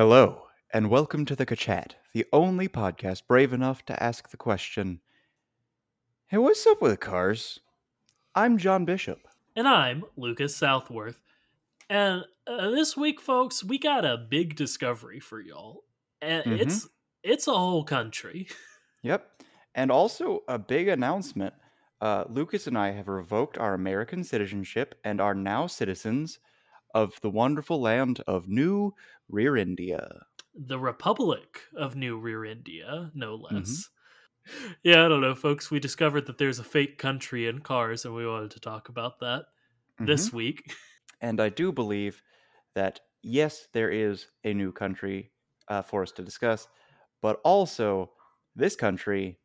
Hello, and welcome to the Kachat, the only podcast brave enough to ask the question Hey, what's up with cars? I'm John Bishop. And I'm Lucas Southworth. And uh, this week, folks, we got a big discovery for y'all. And Mhm. it's it's a whole country. Yep, and also a big announcement. Uh, Lucas and I have revoked our American citizenship and are now citizens of the wonderful land of New Rearendia. the Republic of New Rearendia, no Mm-hmm. less. Yeah, I don't know, folks. We discovered that there's a fake country in cars, and we wanted to talk about that Mhm. this week. And I do believe that, yes, there is a new country uh, for us to discuss, but also this country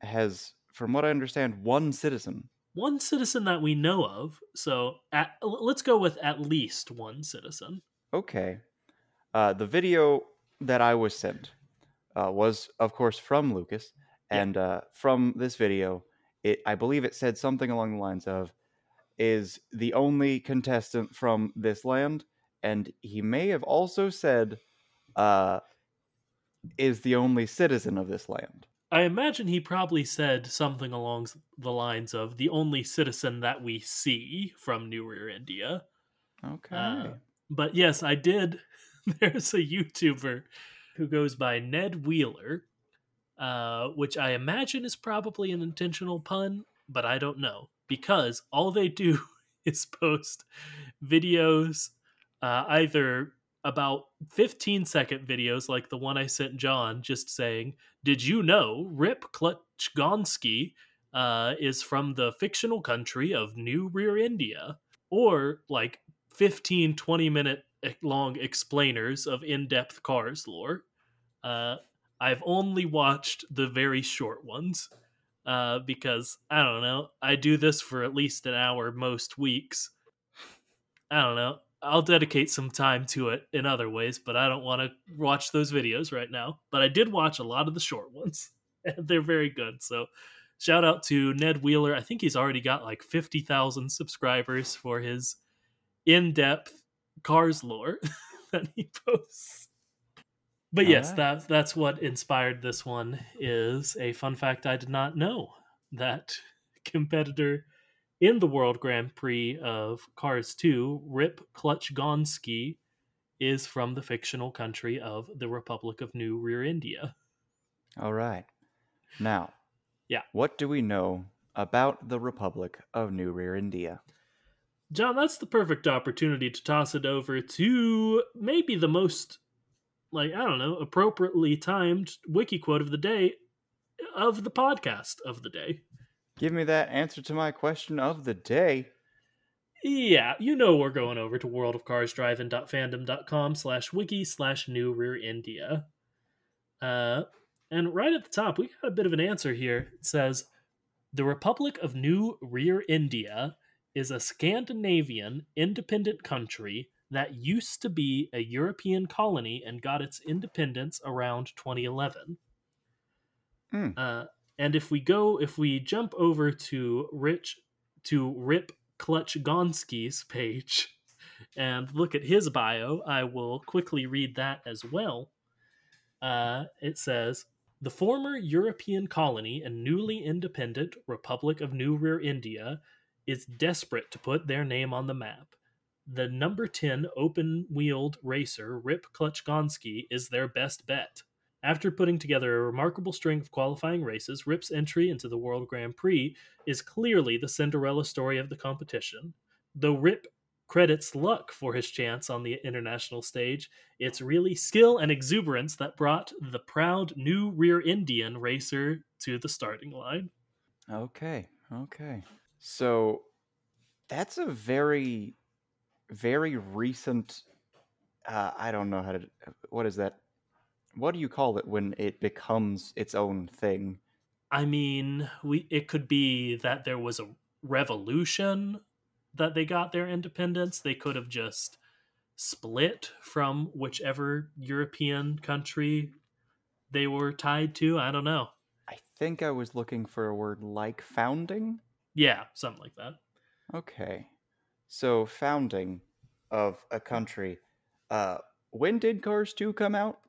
has, from what I understand, one citizen. One citizen that we know of. So at, let's go with at least one citizen. Okay. Uh, the video that I was sent uh, was, of course, from Lucas. And uh, from this video, it I believe it said something along the lines of, is the only contestant from this land. And he may have also said, uh, is the only citizen of this land. I imagine he probably said something along the lines of the only citizen that we see from New Rearendia. Okay. Uh, but yes, I did. There's a YouTuber who goes by Ned Wheeler, uh, which I imagine is probably an intentional pun, but I don't know because all they do is post videos, uh, either about 15 second videos like the one I sent John, just saying, Did you know Rip Clutchgoneski uh, is from the fictional country of New Rearendia? Or like 15 20 minute long explainers of in-depth cars lore. Uh, i've only watched the very short ones uh, because i don't know i do this for at least an hour most weeks. I don't know i'll dedicate some time to it in other ways but i don't want to watch those videos right now. But i did watch a lot of the short ones and they're very good so shout out to ned wheeler. I think he's already got like 50000 subscribers for his in-depth cars lore that he posts. But yes, Alright. that that's what inspired this one is a fun fact I did not know that competitor in the World Grand Prix of Cars 2, Rip Clutchgoneski, is from the fictional country of the Republic of New Rearendia. All right. Now, Yeah. What do we know about the Republic of New Rearendia? John, that's the perfect opportunity to toss it over to maybe the most, like, I don't know, appropriately timed wiki quote of the day of the podcast of the day. Give me that answer to my question of the day. Yeah, you know we're going over to worldofcarsdrivein.fandom.com slash wiki slash new rearendia. Uh, and right at the top, we got a bit of an answer here. It says, The Republic of New Rearendia is a Scandinavian independent country that used to be a European colony and got its independence around 2011. Hmm. Uh, and if we go, if we jump over to Rich, to Rip Clutchgoneski's page and look at his bio, I will quickly read that as well. Uh, it says the former European colony and newly independent Republic of New Rearendia is desperate to put their name on the map. The number 10 open wheeled racer Rip Clutchgoneski is their best bet. After putting together a remarkable string of qualifying races, Rip's entry into the World Grand Prix is clearly the Cinderella story of the competition. Though Rip credits luck for his chance on the international stage, it's really skill and exuberance that brought the proud new rear Indian racer to the starting line. Okay, okay. So that's a very, very recent. Uh, I don't know how to. What is that? What do you call it when it becomes its own thing? I mean, we it could be that there was a revolution that they got their independence. They could have just split from whichever European country they were tied to. I don't know. I think I was looking for a word like founding. Yeah, something like that. Okay. So founding of a country. Uh when did Cars 2 come out?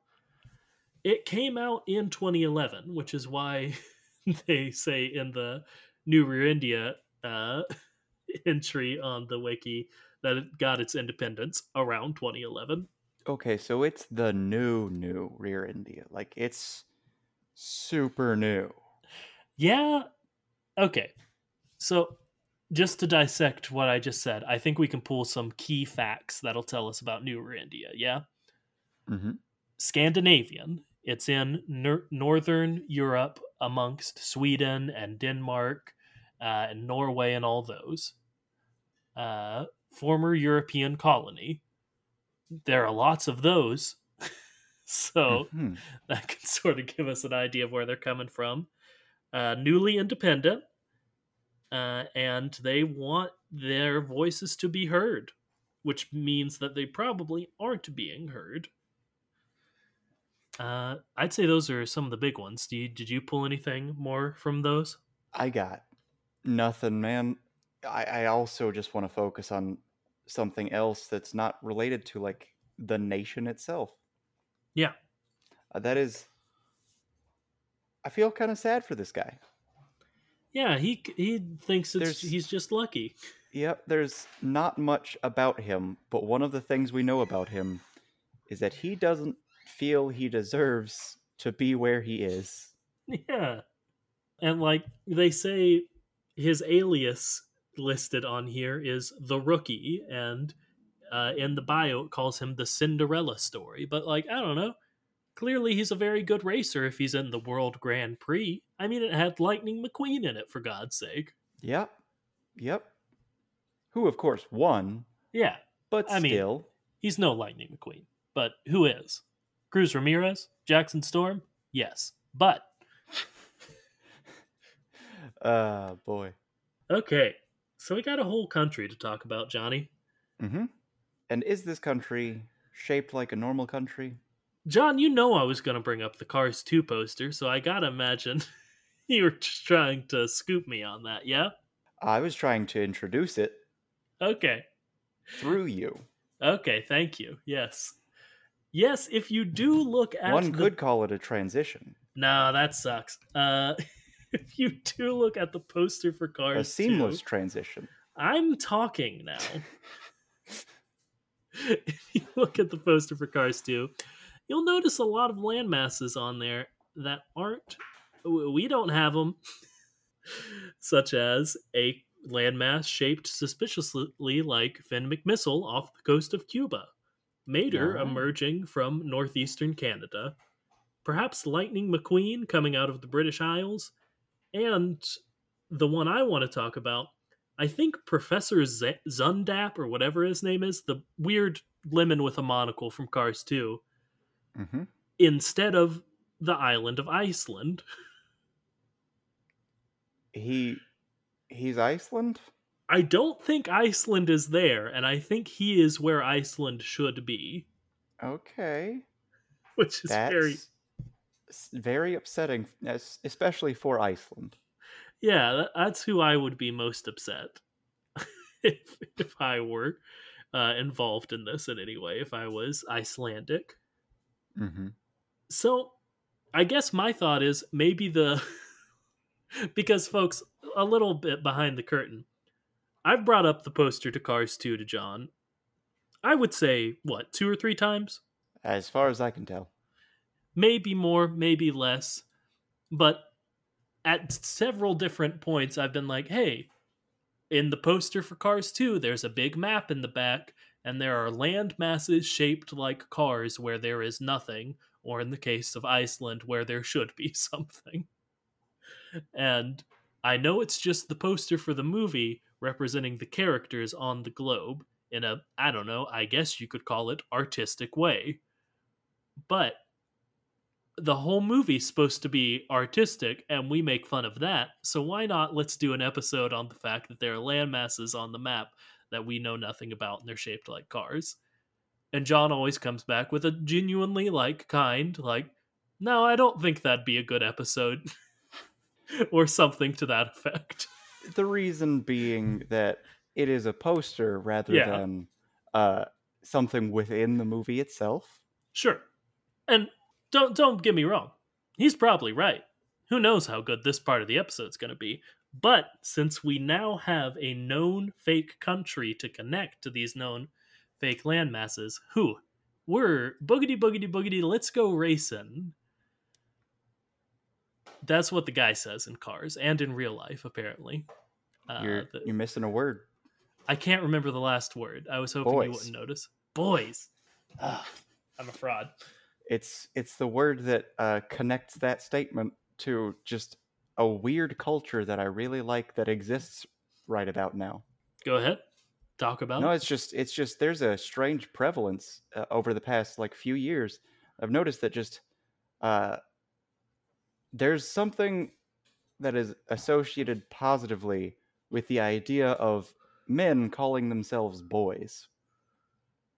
It came out in 2011, which is why they say in the New Rearendia uh, entry on the wiki that it got its independence around 2011. Okay, so it's the new new Rearendia. Like it's super new. Yeah. Okay. So, just to dissect what I just said, I think we can pull some key facts that'll tell us about New Rearendia. Yeah. Mm-hmm. Scandinavian. It's in nor- northern Europe amongst Sweden and Denmark uh, and Norway and all those. Uh, former European colony. There are lots of those. so Mhm. that can sort of give us an idea of where they're coming from. Uh, newly independent, uh, and they want their voices to be heard, which means that they probably aren't being heard. Uh, I'd say those are some of the big ones. Do you, did you pull anything more from those? I got nothing, man. I, I also just want to focus on something else that's not related to like the nation itself. Yeah. Uh, that is I feel kind of sad for this guy. Yeah, he he thinks it's There's- he's just lucky. Yep, there's not much about him, but one of the things we know about him is that he doesn't feel he deserves to be where he is. Yeah. And like they say his alias listed on here is the rookie and uh, in the bio it calls him the Cinderella story. But like I don't know. Clearly he's a very good racer if he's in the World Grand Prix. I mean it had Lightning McQueen in it for God's sake. Yep. Yep. Who of course won, Yeah, but I mean- still he's no Lightning McQueen. But who is? Cruz Ramirez? Jackson Storm? Yes. But uh boy. okay. So we got a whole country to talk about, Johnny. Mm-hmm. And is this country shaped like a normal country? John, you know I was going to bring up the Cars 2 poster, so I gotta imagine you were just trying to scoop me on that, yeah? I was trying to introduce it Okay. through you. Okay, thank you. Yes. Yes, if you do look at One the... could call it a transition, No, that sucks. Uh if you do look at the poster for Cars a seamless 2, transition. I'm talking now. if you look at the poster for Cars 2, you'll notice a lot of land masses on there that aren't. We don't have them, such as a landmass shaped suspiciously like Finn McMissile off the coast of Cuba, Mater Oh. emerging from northeastern Canada, perhaps Lightning McQueen coming out of the British Isles, and the one I want to talk about I think Professor Z- Zündapp or whatever his name is, the weird lemon with a monocle from Cars 2, Mm-hmm. instead of the island of Iceland. He he's Iceland. I don't think Iceland is there, and I think he is where Iceland should be, Okay, which is that's very very upsetting, especially for Iceland. yeah. That's who I would be most upset if if I were uh, involved in this in any way. If I was Icelandic, Mm-hmm. So, I guess my thought is maybe the because folks, a little bit behind the curtain. I've brought up the poster to Cars 2 to John. I would say what, two or three times? As far as I can tell. maybe more, maybe less. But at several different points, I've been like, hey, in the poster for Cars 2, there's a big map in the back, and there are land masses shaped like cars where there is nothing, or in the case of Iceland, where there should be something. And I know it's just the poster for the movie representing the characters on the globe in a, I don't know, I guess you could call it artistic way. But the whole movie's supposed to be artistic and we make fun of that. So why not let's do an episode on the fact that there are land masses on the map that we know nothing about and they're shaped like cars. And John always comes back with a genuinely like kind like no, I don't think that'd be a good episode or something to that effect. The reason being that it is a poster rather Yeah. than uh, something within the movie itself. Sure. And don't don't get me wrong. He's probably right. Who knows how good this part of the episode's going to be. But since we now have a known fake country to connect to these known fake land masses, who we're boogity boogity boogity, let's go racing. That's what the guy says in cars and in real life, apparently. Uh, you're the- you're missing a word. I can't remember the last word. I was hoping you wouldn't notice. Boys. Ugh, I'm a fraud. It's it's the word that uh, connects that statement to just a weird culture that I really like that exists right about now. Go ahead. Talk about No, it. it's just it's just there's a strange prevalence uh, over the past like few years. I've noticed that just uh, there's something that is associated positively with the idea of men calling themselves boys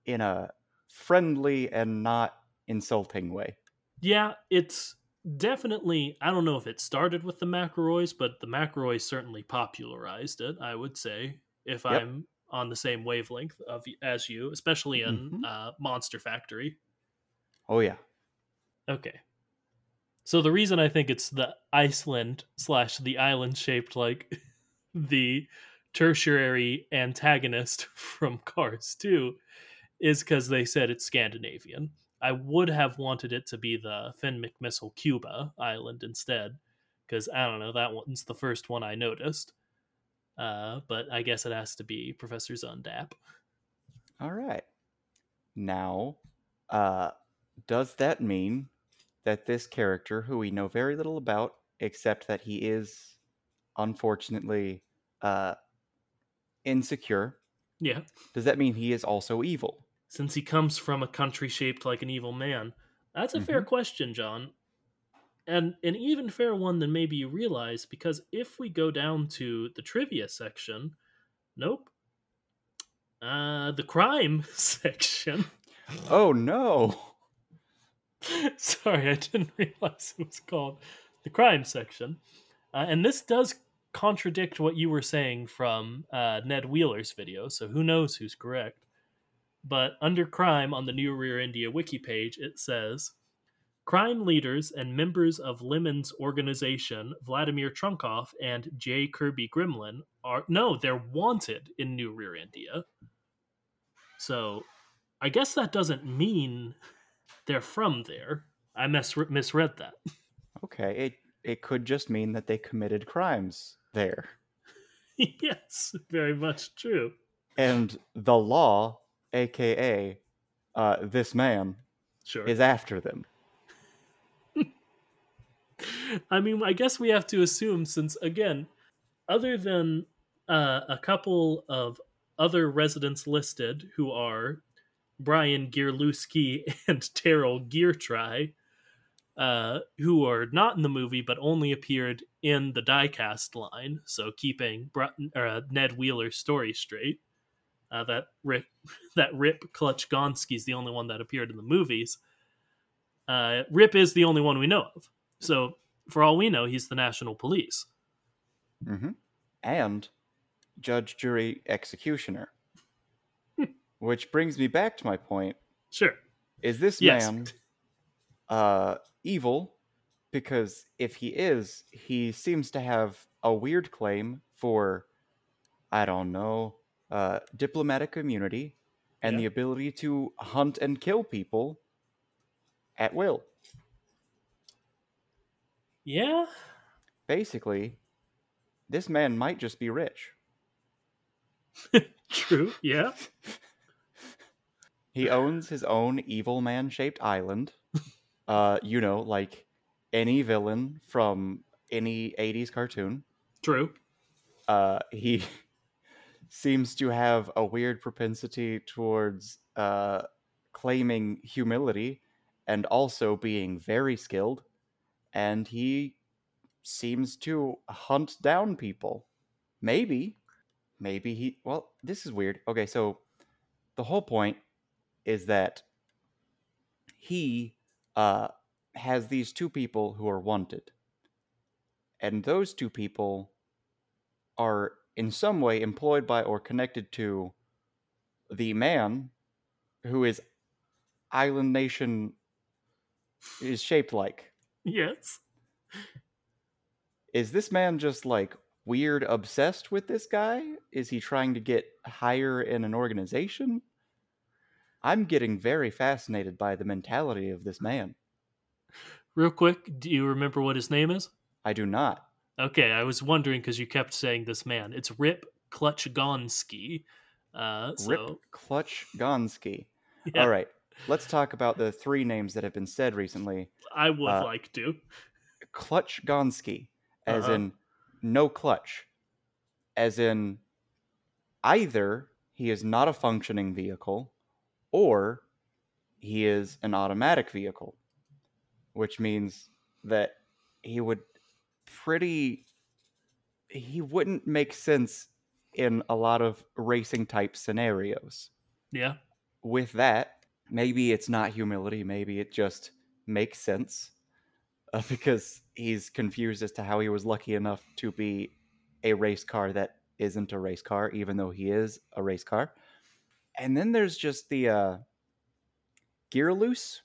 in a friendly and not insulting way. Yeah, it's definitely. I don't know if it started with the McElroys, but the McElroys certainly popularized it. I would say, if Yep. I'm on the same wavelength of as you, especially in Mhm. uh, Monster Factory. Oh yeah. Okay. So the reason I think it's the Iceland slash the island shaped like the tertiary antagonist from Cars 2 is because they said it's Scandinavian. I would have wanted it to be the Finn McMissile Cuba island instead, because I don't know, that one's the first one I noticed. Uh, but I guess it has to be Professor Zündapp. All right. Now, uh, does that mean that this character, who we know very little about, except that he is unfortunately uh, insecure, Yeah. does that mean he is also evil? since he comes from a country shaped like an evil man? That's a fair Mhm. question, John. And an even fair one than maybe you realize, because if we go down to the trivia section, nope. Uh, the crime section. Oh no! Sorry, I didn't realize it was called the crime section. Uh, and this does contradict what you were saying from uh, Ned Wheeler's video, so who knows who's correct. But under crime on the New Rearendia wiki page, it says crime leaders and members of Lemon's organization, Vladimir Trunkov and J. Curby Gremlin, are no, they're wanted in New Rearendia. So I guess that doesn't mean they're from there. I mis- misread that. Okay, it it could just mean that they committed crimes there, yes, very much true. and the law, aka uh, this man, Sure. is after them. I mean, I guess we have to assume, since again, other than uh, a couple of other residents listed who are Brian Gearlewski and Terrell Geartry, uh, who are not in the movie but only appeared in the diecast line, so keeping Br- uh, Ned Wheeler's story straight. Uh, that Rip, that Rip Gonski's the only one that appeared in the movies. Uh, Rip is the only one we know of. So, for all we know, he's the national police. hmm And judge, jury, executioner. Which brings me back to my point: Sure. is this Yes. man uh, evil? Because if he is, he seems to have a weird claim for, I don't know, uh, diplomatic immunity and Yeah. the ability to hunt and kill people at will. Yeah, Basically, this man might just be rich. true. Yeah. He owns his own evil man shaped island. Uh, you know, like any villain from any 80s cartoon. True. Uh, he seems to have a weird propensity towards uh, claiming humility and also being very skilled. And he seems to hunt down people. Maybe. Maybe he. Well, this is weird. Okay, so the whole point is that he uh, has these two people who are wanted. And those two people are in some way employed by or connected to the man who is Island Nation is shaped like. Yes. Is this man just like weird obsessed with this guy? Is he trying to get higher in an organization? I'm getting very fascinated by the mentality of this man. Real quick, do you remember what his name is? I do not. Okay, I was wondering because you kept saying this man. It's Rip Clutchgoneski. Uh, so, Rip Clutch Gonski. yeah, All right, let's talk about the three names that have been said recently. I would uh, like to. Clutch Gonski, as Uh-huh. in no clutch, as in either he is not a functioning vehicle or he is an automatic vehicle, which means that he would pretty he wouldn't make sense in a lot of racing type scenarios. Yeah. With that, maybe it's not humility, maybe it just makes sense uh, because he's confused as to how he was lucky enough to be a race car that isn't a race car, even though he is a race car. And then there's just the uh, gear loose.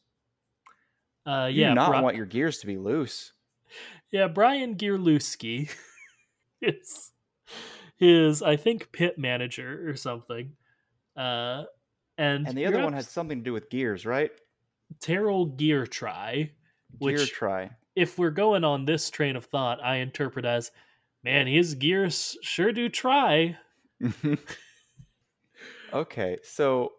Uh, You yeah. do not Bri- want your gears to be loose. Yeah, Brian Gearlewski is his, I think, pit manager or something. Uh, and And the other one had something to do with gears, right? Terrell Gear Try, Gear try. if we're going on this train of thought, I interpret as, man, his gears sure do try. okay, so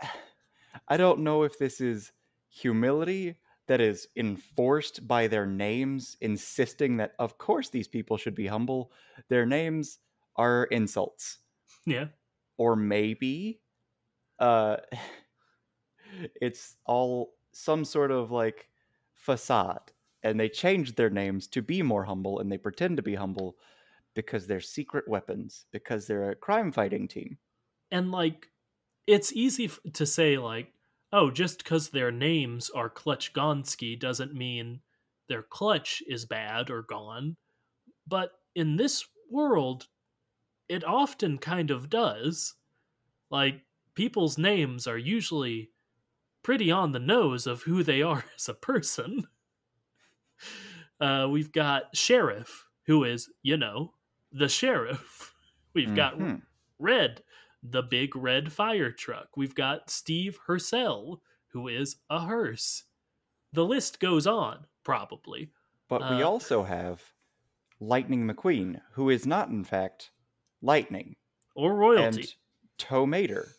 I don't know if this is humility that is enforced by their names, insisting that, of course, these people should be humble. Their names are insults. Yeah. Or maybe uh, it's all some sort of like facade, and they changed their names to be more humble, and they pretend to be humble because they're secret weapons, because they're a crime fighting team. And like it's easy f- to say like oh just because their names are clutch gonski doesn't mean their clutch is bad or gone. But in this world it often kind of does. Like people's names are usually pretty on the nose of who they are as a person. Uh, we've got sheriff who is you know the sheriff. We've got Mhm. Red, the big red fire truck. We've got Steve Hercel, who is a hearse. The list goes on, probably. But we Uh, also have Lightning McQueen, who is not, in fact, lightning, Or royalty. and Tomater,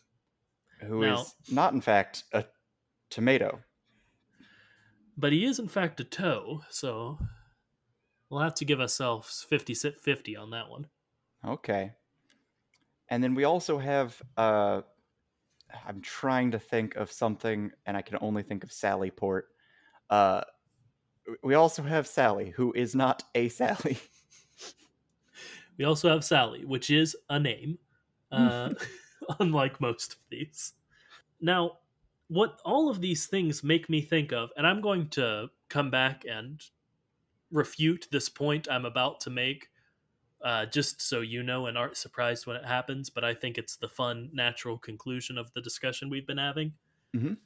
who is Now- not, in fact, a tomato. But he is, in fact, a toe, so we'll have to give ourselves 50 50 on that one. Okay. And then we also have. Uh, I'm trying to think of something, and I can only think of Sally Port. Uh, we also have Sally, who is not a Sally. We also have Sally, which is a name, uh, unlike most of these. Now, what all of these things make me think of, and I'm going to come back and refute this point I'm about to make, uh, just so you know and aren't surprised when it happens, but I think it's the fun, natural conclusion of the discussion we've been having. Mhm.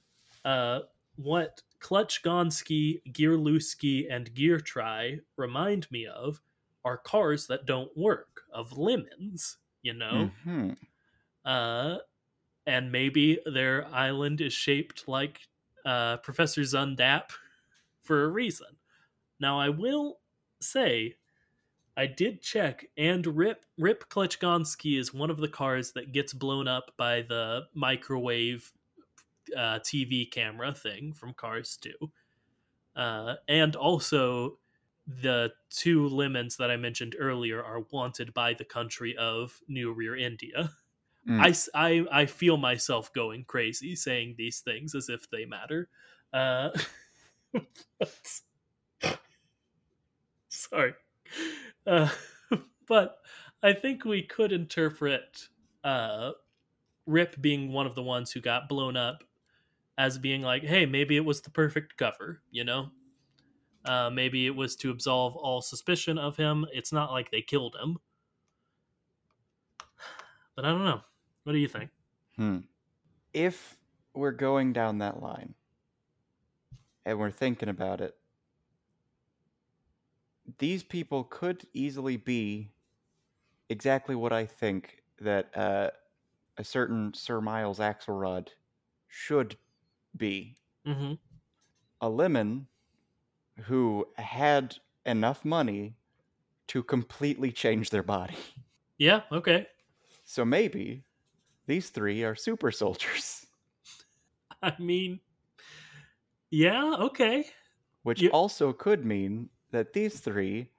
Uh, what Clutch Gonski, Gearlewski, and Gear Try remind me of are cars that don't work, of lemons, you know? Mhm. Uh, and maybe their island is shaped like uh, Professor Zündapp for a reason. Now, I will say, I did check, and Rip Rip Clutchgoneski is one of the cars that gets blown up by the microwave uh, TV camera thing from Cars 2. Uh, and also, the two lemons that I mentioned earlier are wanted by the country of New Rearendia. Mm. I, I, I feel myself going crazy saying these things as if they matter. Uh, sorry. Uh, but I think we could interpret uh, Rip being one of the ones who got blown up as being like, hey, maybe it was the perfect cover, you know? Uh, maybe it was to absolve all suspicion of him. It's not like they killed him. But I don't know. What do you think? Hmm. If we're going down that line and we're thinking about it, these people could easily be exactly what I think that uh, a certain Sir Miles Axelrod should be. Mm-hmm. A lemon who had enough money to completely change their body. Yeah, okay. So maybe these three are super soldiers, I mean, yeah, okay. which You- also could mean that these three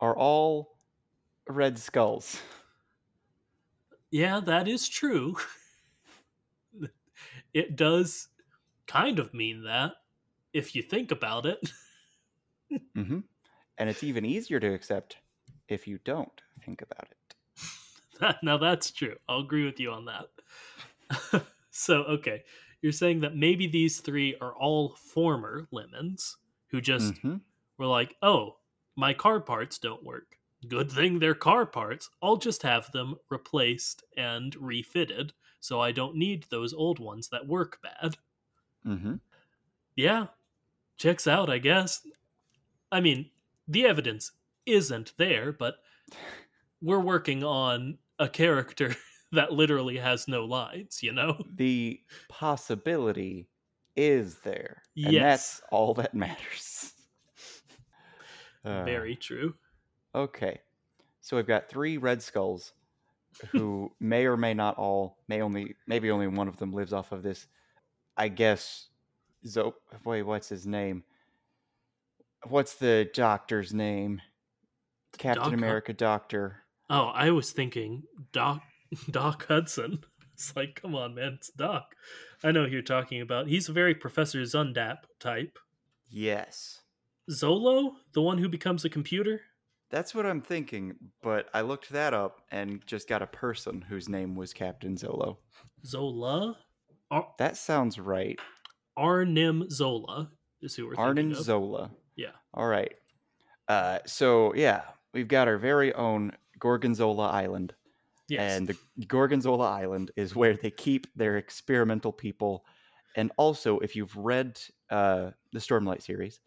are all red skulls. Yeah, that is true. it does kind of mean that if you think about it. hmm And it's even easier to accept if you don't think about it. now that's true. I'll agree with you on that. so, okay, you're saying that maybe these three are all former lemons who just Mhm. Were like, "Oh, my car parts don't work. Good thing they're car parts. I'll just have them replaced and refitted so I don't need those old ones that work bad." Mm-hmm. Yeah. Checks out, I guess. I mean, the evidence isn't there, but we're working on a character that literally has no lines, you know? The possibility is there. And Yes. that's all that matters. Uh, Very true. Okay. So we've got three red skulls who may or may not all may only maybe only one of them lives off of this I guess Zo wait, what's his name? What's the doctor's name? Captain Doc America doctor. Oh, I was thinking Doc Doc Hudson. It's like, come on, man, it's Doc. I know who you're talking about. He's a very Professor Zündapp type. Yes. Zolo, the one who becomes a computer? That's what I'm thinking, but I looked that up and just got a person whose name was Captain Zolo. Zola? Ar- That sounds right. Arnim Zola is who we're thinking Arnon of. Zola. Yeah. All right. Uh, so yeah, we've got our very own Gorgonzola Island, Yes. and the Gorgonzola Island is where they keep their experimental people. And also, if you've read uh, the Stormlight series,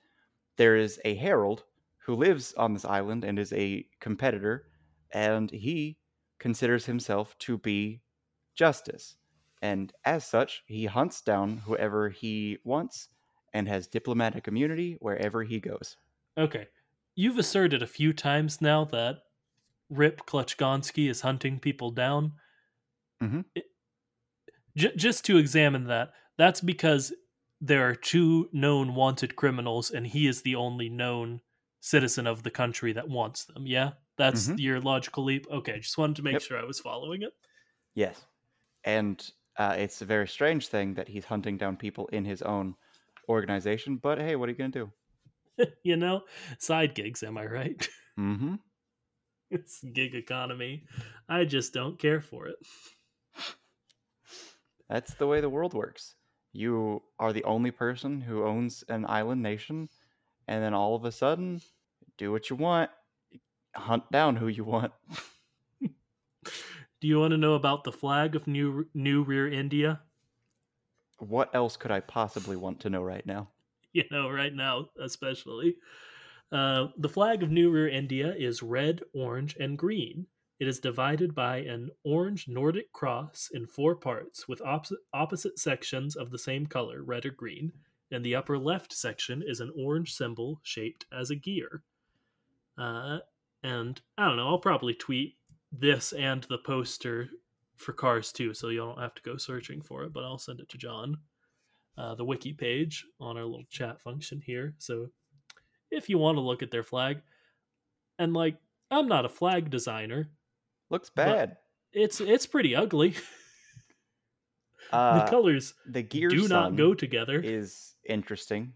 there is a herald who lives on this island and is a competitor, and he considers himself to be justice. And as such, he hunts down whoever he wants and has diplomatic immunity wherever he goes. Okay. You've asserted a few times now that Rip Clutchgoneski is hunting people down. Mhm. It- j- just to examine that, that's because there are two known wanted criminals, and he is the only known citizen of the country that wants them. Yeah? That's Mhm. your logical leap? Okay, just wanted to make Yep. sure I was following it. Yes. And uh, it's a very strange thing that he's hunting down people in his own organization, but hey, what are you going to do? you know? Side gigs, am I right? Mm-hmm. it's gig economy. I just don't care for it. That's the way the world works. You are the only person who owns an island nation, and then all of a sudden, do what you want, hunt down who you want. Do you want to know about the flag of New New Rearendia? What else could I possibly want to know right now? You know, right now, especially. Uh, the flag of New Rearendia is red, orange, and green. It is divided by an orange Nordic cross in four parts with opposite, opposite sections of the same color, red or green. and the upper left section is an orange symbol shaped as a gear. Uh, and I don't know, I'll probably tweet this and the poster for Cars 2, so you don't have to go searching for it, but I'll send it to John. Uh, the wiki page on our little chat function here. So if you want to look at their flag, and like, I'm not a flag designer. Looks But- bad. It's it's pretty ugly. Uh, the colors the gear do not go together. is interesting.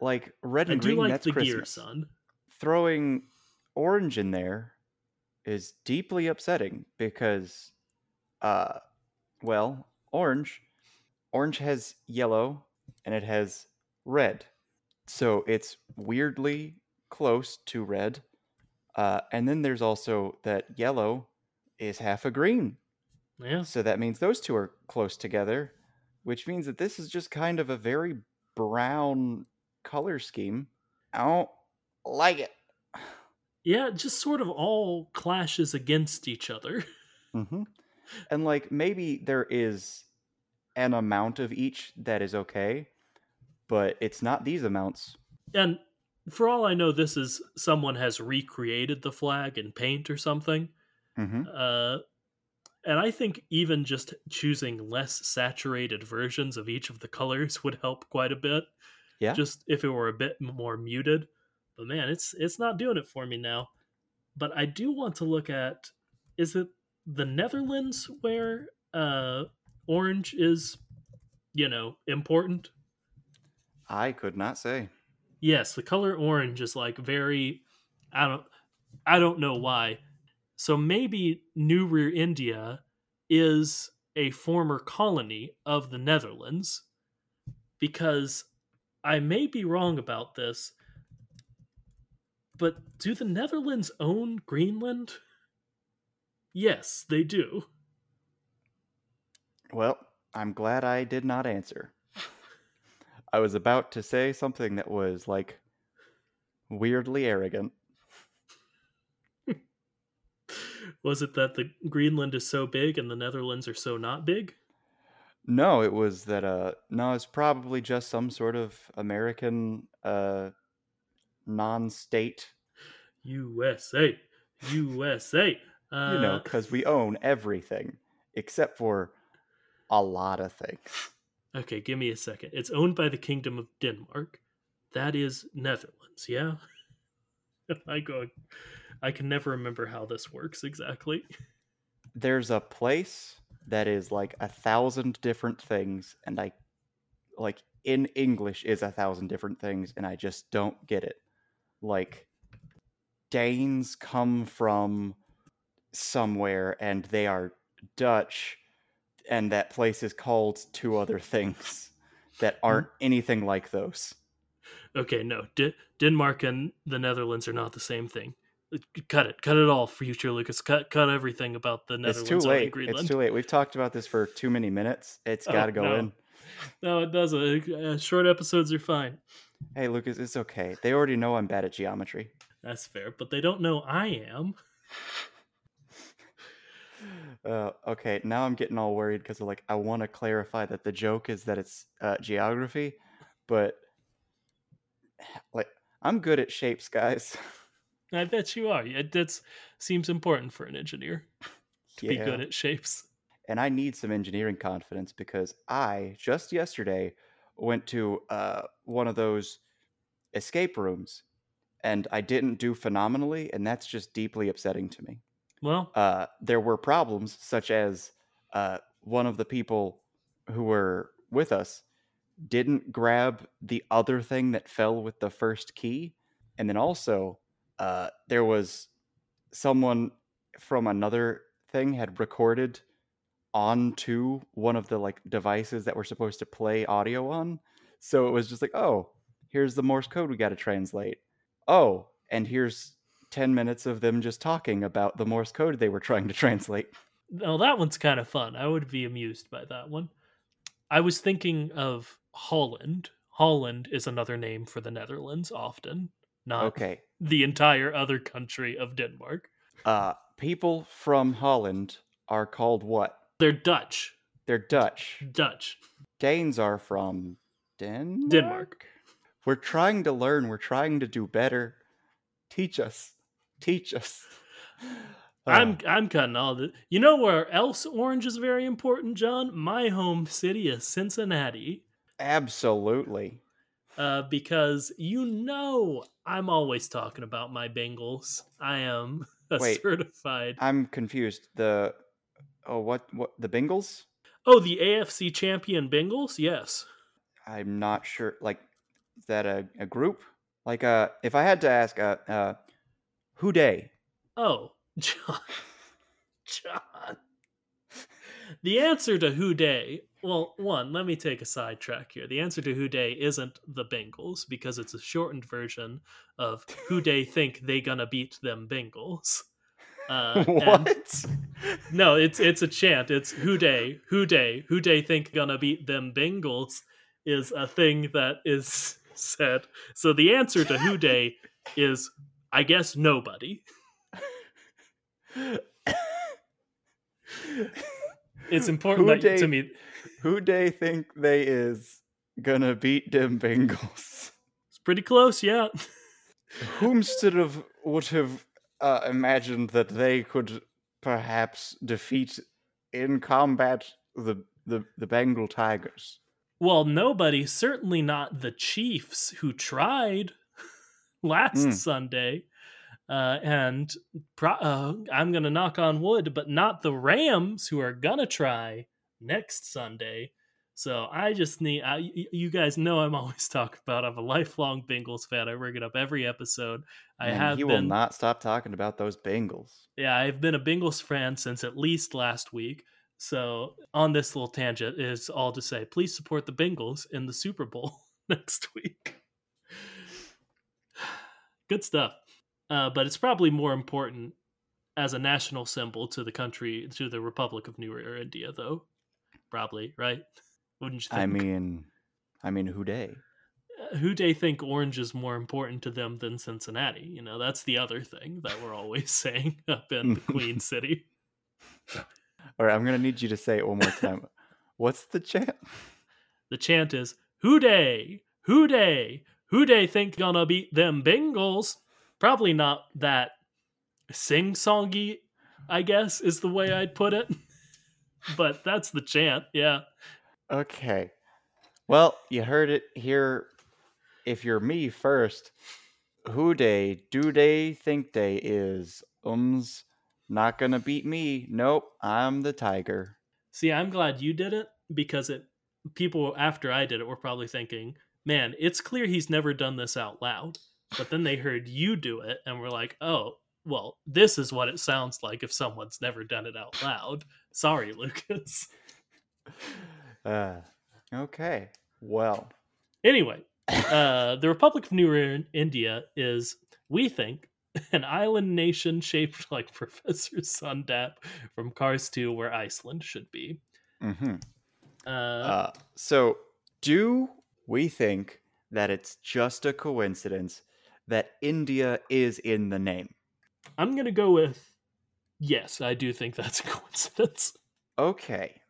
Like red I and do green, like that's the Christmas. gear, son. Throwing orange in there is deeply upsetting because, uh, well, orange, orange has yellow and it has red, so it's weirdly close to red. Uh, and then there's also that yellow is half a green, Yeah. so that means those two are close together, which means that this is just kind of a very brown color scheme. I don't like it. Yeah, it just sort of all clashes against each other. hmm And like maybe there is an amount of each that is okay, but it's not these amounts. And for all I know, this is someone has recreated the flag in paint or something. Hmm Uh, and I think even just choosing less saturated versions of each of the colors would help quite a bit. Yeah. Just if it were a bit more muted. But man, it's it's not doing it for me now. But I do want to look at is it the Netherlands where uh orange is you know important? I could not say. Yes, the color orange is like very I don't I don't know why. So maybe New Rearendia is a former colony of the Netherlands because I may be wrong about this. But do the Netherlands own Greenland? Yes, they do. Well, I'm glad I did not answer. I was about to say something that was like weirdly arrogant. Was it that the Greenland is so big and the Netherlands are so not big? No, it was that uh no, it's probably just some sort of American uh non-state, USA, USA. Uh, you know, cuz we own everything except for a lot of things. Okay, give me a second. It's owned by the Kingdom of Denmark. That is Netherlands, yeah? I go I can never remember how this works exactly. There's a place that is like a thousand different things and I like in English is a thousand different things and I just don't get it. Like Danes come from somewhere and they are Dutch and that place is called two other things that hmm. aren't anything like those. Okay, no. D- Denmark and the Netherlands are not the same thing. Cut it. Cut it all, future Lucas. Cut cut everything about the Netherlands It's too late. It's too late. We've talked about this for too many minutes. It's got to go no. in. No, it doesn't. Uh, short episodes are fine. Hey, Lucas, it's okay. They already know I'm bad at geometry. That's fair, but they don't know I am. Uh, okay, now I'm getting all worried because like I want to clarify that the joke is that it's uh, geography, but like I'm good at shapes, guys. I bet you are. Yeah, that seems important for an engineer to be good at shapes. and I need some engineering confidence because I just yesterday went to uh, one of those escape rooms, and I didn't do phenomenally, and that's just deeply upsetting to me. Well, uh, there were problems such as uh, one of the people who were with us didn't grab the other thing that fell with the first key and then also uh, there was someone from another thing had recorded onto one of the like devices that we're supposed to play audio on so it was just like oh here's the morse code we got to translate oh and here's 10 minutes of them just talking about the Morse code they were trying to translate. no, that one's kind of fun. I would be amused by that one. I was thinking of Holland. Holland is another name for the Netherlands, often, not Okay. the entire other country of Denmark. Uh people from Holland are called what? They're Dutch. They're Dutch. Dutch. Danes are from Denmark. Denmark. We're trying to learn, we're trying to do better. Teach us. Teach us. I'm Uh, I'm cutting all the. You know where else orange is very important, John? My home city is Cincinnati. absolutely. Uh, because you know I'm always talking about my Bengals. I am a Wait. certified. I'm confused. The oh, what what the Bengals? Oh, the AFC champion Bengals. Yes. I'm not sure. Like, is that a, a group? Like, uh, if I had to ask, uh, uh, who dey? Oh, John. John. The answer to Who Dey, well, one, let me take a sidetrack here. The answer to Who Dey isn't the Bengals because it's a shortened version of Who Dey think they gonna beat them Bengals. Uh, and- what? no, it's it's a chant. It's Who Dey, Who Dey, Who Dey think gonna beat them Bengals is a thing that is said. So the answer to Who Dey is, I guess, nobody. It's important that to me. Who they think they is gonna beat them Bengals? It's pretty close, yeah. Whomstead of would have uh, imagined that they could perhaps defeat in combat the the the Bengal Tigers? Well, nobody, certainly not the Chiefs who tried last Mm. Sunday. Uh, and pro- uh, I'm going to knock on wood, but not the Rams who are going to try next Sunday. So I just need, I, you guys know I'm always talking about, I'm a lifelong Bengals fan. I bring it up every episode. I Man, have you will not stop talking about those Bengals. yeah, I've been a Bengals fan since at least last week. So on this little tangent is all to say, please support the Bengals in the Super Bowl next week. Good stuff. Uh, but it's probably more important as a national symbol to the country, to the Republic of New India, though. Probably, right? Wouldn't you think? I mean, I mean, who dey? Uh, who they think orange is more important to them than Cincinnati? You know, that's the other thing that we're always saying up in the Queen City. All right, I'm gonna need you to say it one more time. What's the chant? The chant is "Who dey, who dey, who dey think gonna beat them Bengals?" Probably not that sing-songy, I guess is the way I'd put it. But that's the chant. Yeah. Okay. Well, you heard it here. If you're me first, who day, do day, think day is ums not gonna beat me. Nope, I'm the tiger. See, I'm glad you did it because it people after I did it were probably thinking, "Man, it's clear he's never done this out loud." But then they heard you do it and were like, "Oh, well, this is what it sounds like if someone's never done it out loud." Sorry, Lucas. Uh, okay. Well, Anyway, uh, the Republic of New India is, we think, an island nation shaped like Professor Zündapp from Cars 2, where Iceland should be. hmm Uh, uh, so do we think that it's just a coincidence that India is in the name? I'm going to go with yes, I do think that's a coincidence. Okay,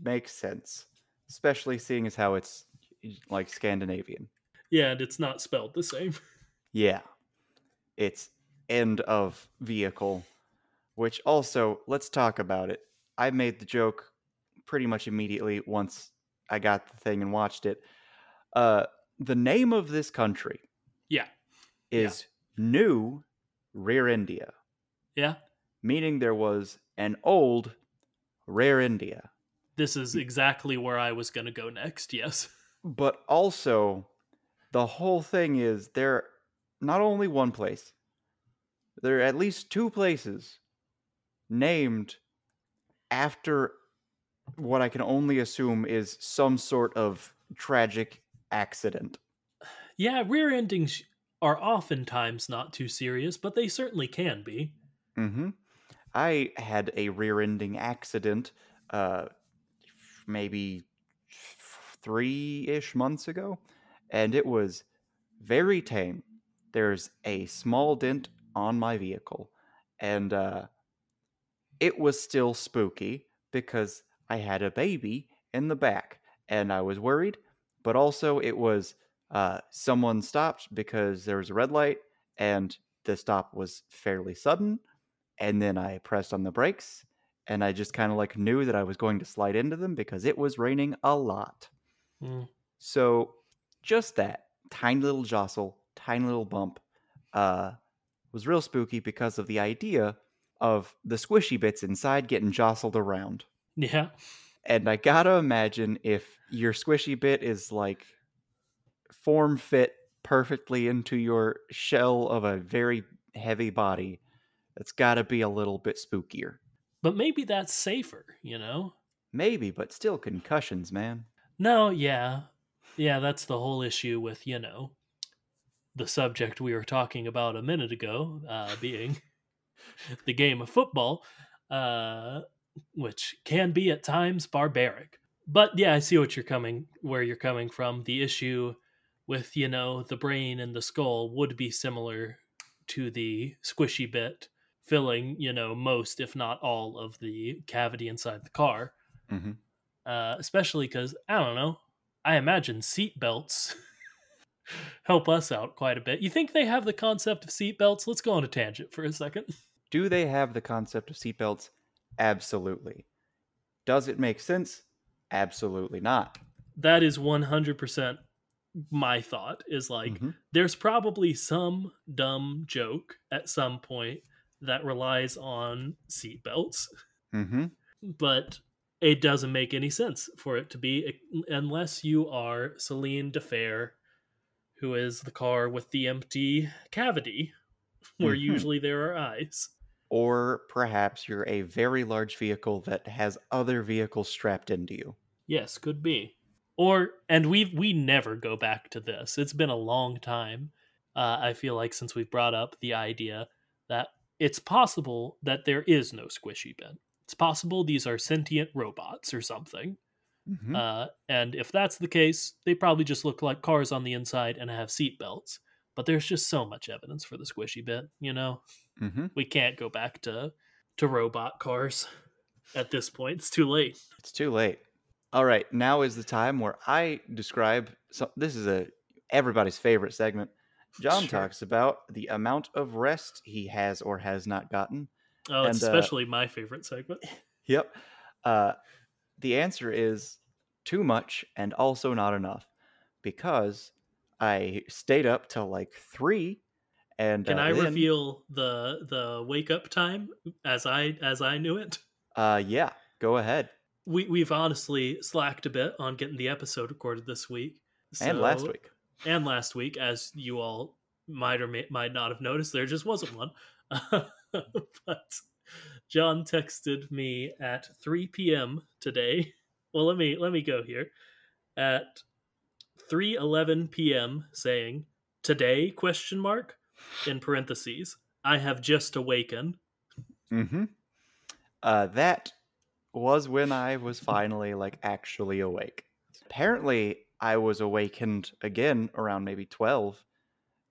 makes sense. Especially seeing as how it's like Scandinavian. Yeah, and it's not spelled the same. Yeah. It's end of vehicle, which also, let's talk about it. I made the joke pretty much immediately once I got the thing and watched it. Uh, the name of this country Yeah. is New Rearendia, Yeah, meaning there was an old Rearendia. this is exactly where I was going to go next. Yes. But also, the whole thing is there not only one place, there are at least two places named after what I can only assume is some sort of tragic accident. Yeah, rear endings are oftentimes not too serious, but they certainly can be. hmm I had a rear-ending accident, uh, maybe three-ish months ago, and it was very tame. There's a small dent on my vehicle, and uh, it was still spooky because I had a baby in the back, and I was worried. But also, it was uh, someone stopped because there was a red light, and the stop was fairly sudden, and then I pressed on the brakes, and I just kind of like knew that I was going to slide into them because it was raining a lot. Mm. So just that tiny little jostle, tiny little bump, uh, was real spooky because of the idea of the squishy bits inside getting jostled around. Yeah. And I gotta imagine if your squishy bit is like form fit perfectly into your shell of a very heavy body, it's gotta be a little bit spookier. But maybe that's safer, you know? Maybe, but still concussions, man. No, yeah. Yeah, that's the whole issue with, you know, the subject we were talking about a minute ago, uh, being the game of football, uh, which can be at times barbaric. But yeah, I see what you're coming where you're coming from. The issue with, you know, the brain and the skull would be similar to the squishy bit filling, you know, most, if not all, of the cavity inside the car. Mm-hmm. Uh, especially because, I don't know, I imagine seat belts help us out quite a bit. You think they have the concept of seat belts? Let's go on a tangent for a second. Do they have the concept of seatbelts? Absolutely. Does it make sense? Absolutely not. That is 100% my thought is like Mhm. there's probably some dumb joke at some point that relies on seatbelts Mm-hmm. but it doesn't make any sense for it to be unless you are Celine Dephare, who is the car with the empty cavity where Mhm. usually there are eyes. Or perhaps you're a very large vehicle that has other vehicles strapped into you. Yes, could be. Or and we we never go back to this. It's been a long time. Uh, I feel like since we've brought up the idea that it's possible that there is no squishy bit. It's possible these are sentient robots or something. Mhm. Uh, and if that's the case, they probably just look like cars on the inside and have seat belts. But there's just so much evidence for the squishy bit, you know. Mm-hmm. We can't go back to to robot cars at this point. It's too late. It's too late. All right, now is the time where I describe. So this is a everybody's favorite segment. John Sure. talks about the amount of rest he has or has not gotten. Oh, it's And, uh, especially my favorite segment. Yep. Uh, the answer is too much and also not enough because I stayed up till like three. And Can uh, I then- reveal the the wake up time as I as I knew it? Uh, yeah, go ahead. We we've honestly slacked a bit on getting the episode recorded this week and last week. and last week, as you all might or may, might not have noticed, there just wasn't one. but John texted me at 3 p.m. today. Well, let me let me go here at 3:11 p.m. saying today question mark in parentheses I have just awakened. Mm-hmm. Uh, that was when I was finally like actually awake. Apparently, I was awakened again around maybe twelve,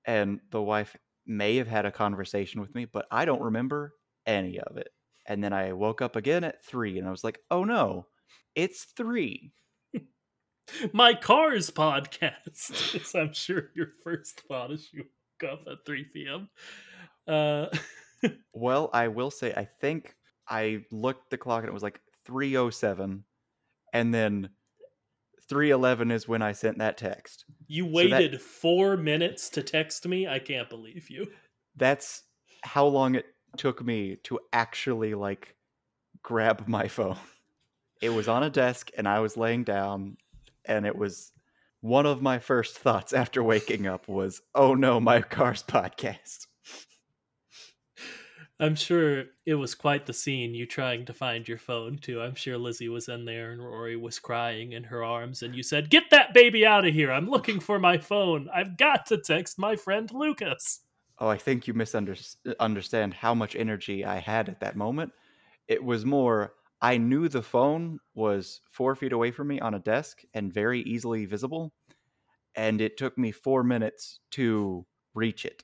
and the wife may have had a conversation with me, but I don't remember any of it. And then I woke up again at three, and I was like, "Oh no, it's three. My Cars podcast is, I'm sure, your first thought as you woke up at 3 p.m. Uh, Well, I will say, I think I looked the clock and it was like three oh seven, and then three eleven is when I sent that text. you that- waited four minutes to text me. I can't believe you. that's how long it took me to actually like grab my phone. It was on a desk and I was laying down and it was one of my first thoughts after waking up was, "Oh no, my car's podcast." I'm sure it was quite the scene you trying to find your phone too. I'm sure Lizzie was in there and Rory was crying in her arms and you said, "Get that baby out of here. I'm looking for my phone. I've got to text my friend Lucas." Oh, I think you misunderstand how much energy I had at that moment. It was more I knew the phone was 4 feet away from me on a desk and very easily visible, and it took me 4 minutes to reach it.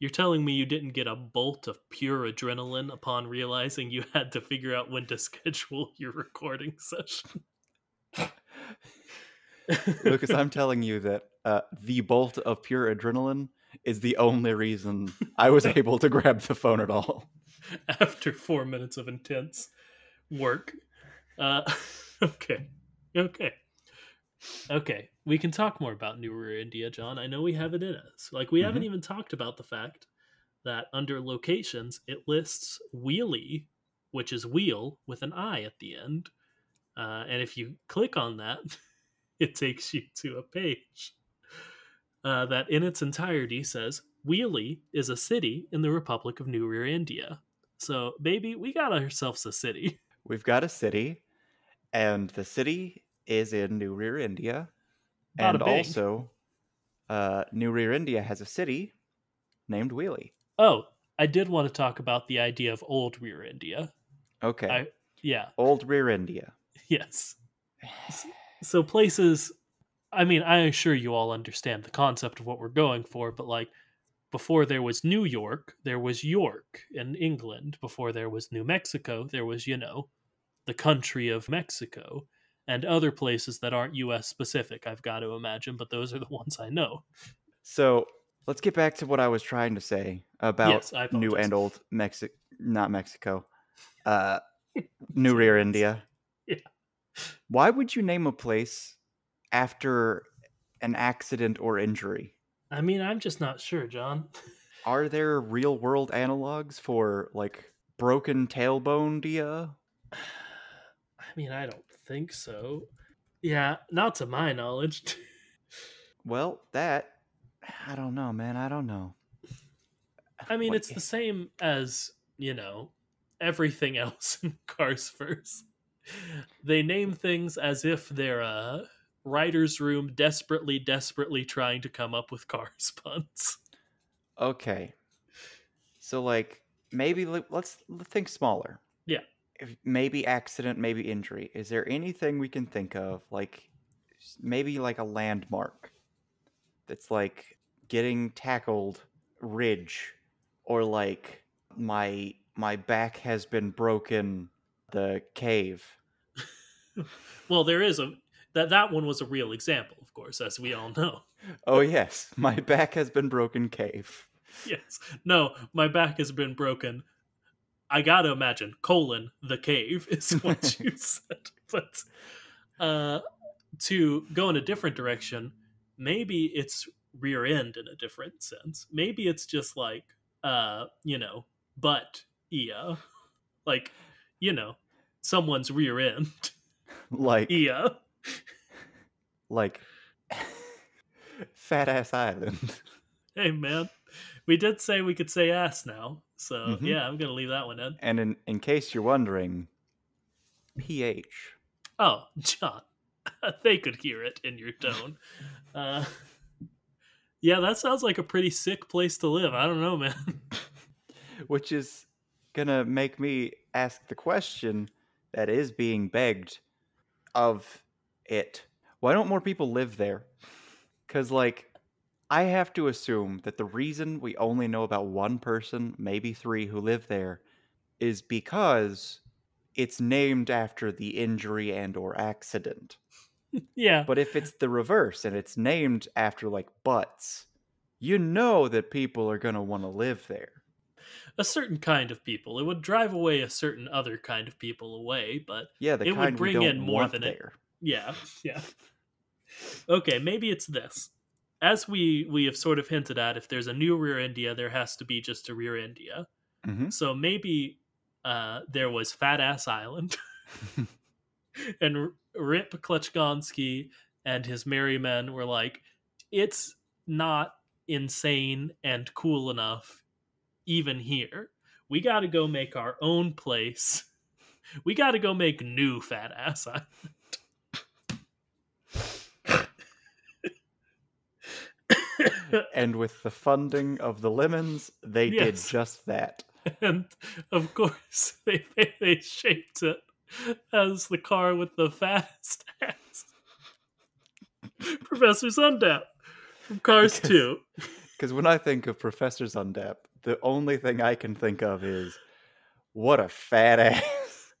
You're telling me you didn't get a bolt of pure adrenaline upon realizing you had to figure out when to schedule your recording session. Lucas, I'm telling you that uh, the bolt of pure adrenaline is the only reason I was able to grab the phone at all. After four minutes of intense work. Uh, okay. Okay. Okay. We can talk more about New Rearendia, John. I know we have it in us. Like, we haven't Mhm. even talked about the fact that under locations, it lists Wheelie, which is wheel with an I at the end. Uh, and if you click on that, it takes you to a page uh, that in its entirety says Wheelie is a city in the Republic of New Rearendia. So, baby, we got ourselves a city. We've got a city, and the city is in New Rearendia. Bada and also, uh, New Rearendia has a city named Wheelie. Oh, I did want to talk about the idea of old Rearendia. Okay. I- Yeah, Old Rear India. yes. So, places, I mean, I assure you all understand the concept of what we're going for, but like, before there was New York, there was York in England. Before there was New Mexico, there was, you know, the country of Mexico and other places that aren't US specific, I've got to imagine, but those are the ones I know. So let's get back to what I was trying to say about Yes, new and old Mexico, not Mexico, uh, New Rear India. Yeah. Why would you name a place after an accident or injury? I mean, I'm just not sure, John. Are there real world analogs for like broken tailbone dia? I mean, I don't think so. Yeah, not to my knowledge. Well, that I don't know, man. I don't know. I mean, What- it's the same as, you know, everything else in Cars verse. They name things as if they're a writer's room desperately, desperately trying to come up with cars puns. Okay. So like maybe let's think smaller. Yeah. If maybe accident, maybe injury. Is there anything we can think of like maybe like a landmark that's like getting tackled ridge or like my my back has been broken the cave. Well, there is a that that one was a real example, of course, as we all know. Oh yes, my back has been broken cave. Yes. No, my back has been broken. I gotta imagine colon the cave is what you said. But uh to go in a different direction, maybe it's rear end in a different sense. Maybe it's just like uh, you know, butt yeah. Like, you know, someone's rear end. like Yeah. like fat ass island. Hey man. We did say we could say ass now. So Mhm. yeah, I'm gonna leave that one in. And in, in case you're wondering, pH. Oh, John, they could hear it in your tone. Uh, yeah, that sounds like a pretty sick place to live. I don't know, man. Which is gonna make me ask the question that is being begged of it. Why don't more people live there? Because, like, I have to assume that the reason we only know about one person, maybe three, who live there is because it's named after the injury and or accident. yeah, But if it's the reverse and it's named after like butts, you know that people are gonna want to live there. a certain kind of people. It would drive away a certain other kind of people away, but Yeah, It would bring in more than it- there. yeah, yeah. Okay, maybe it's this. As we we have sort of hinted at, if there's a new Rearendia, there has to be just a Rearendia. hmm So maybe uh, there was Fat Ass Island, and Rip Clutchgoneski and his merry men were like, "It's not insane and cool enough, even here. We got to go make our own place. We got to go make new Fat Ass Island." And with the funding of the lemons, they Yes. did just that. and of course they, they they shaped it as the car with the fast ass. Professor Zündapp from Cars Because- 2. Because when I think of Professor Zündapp, the only thing I can think of is what a fat ass.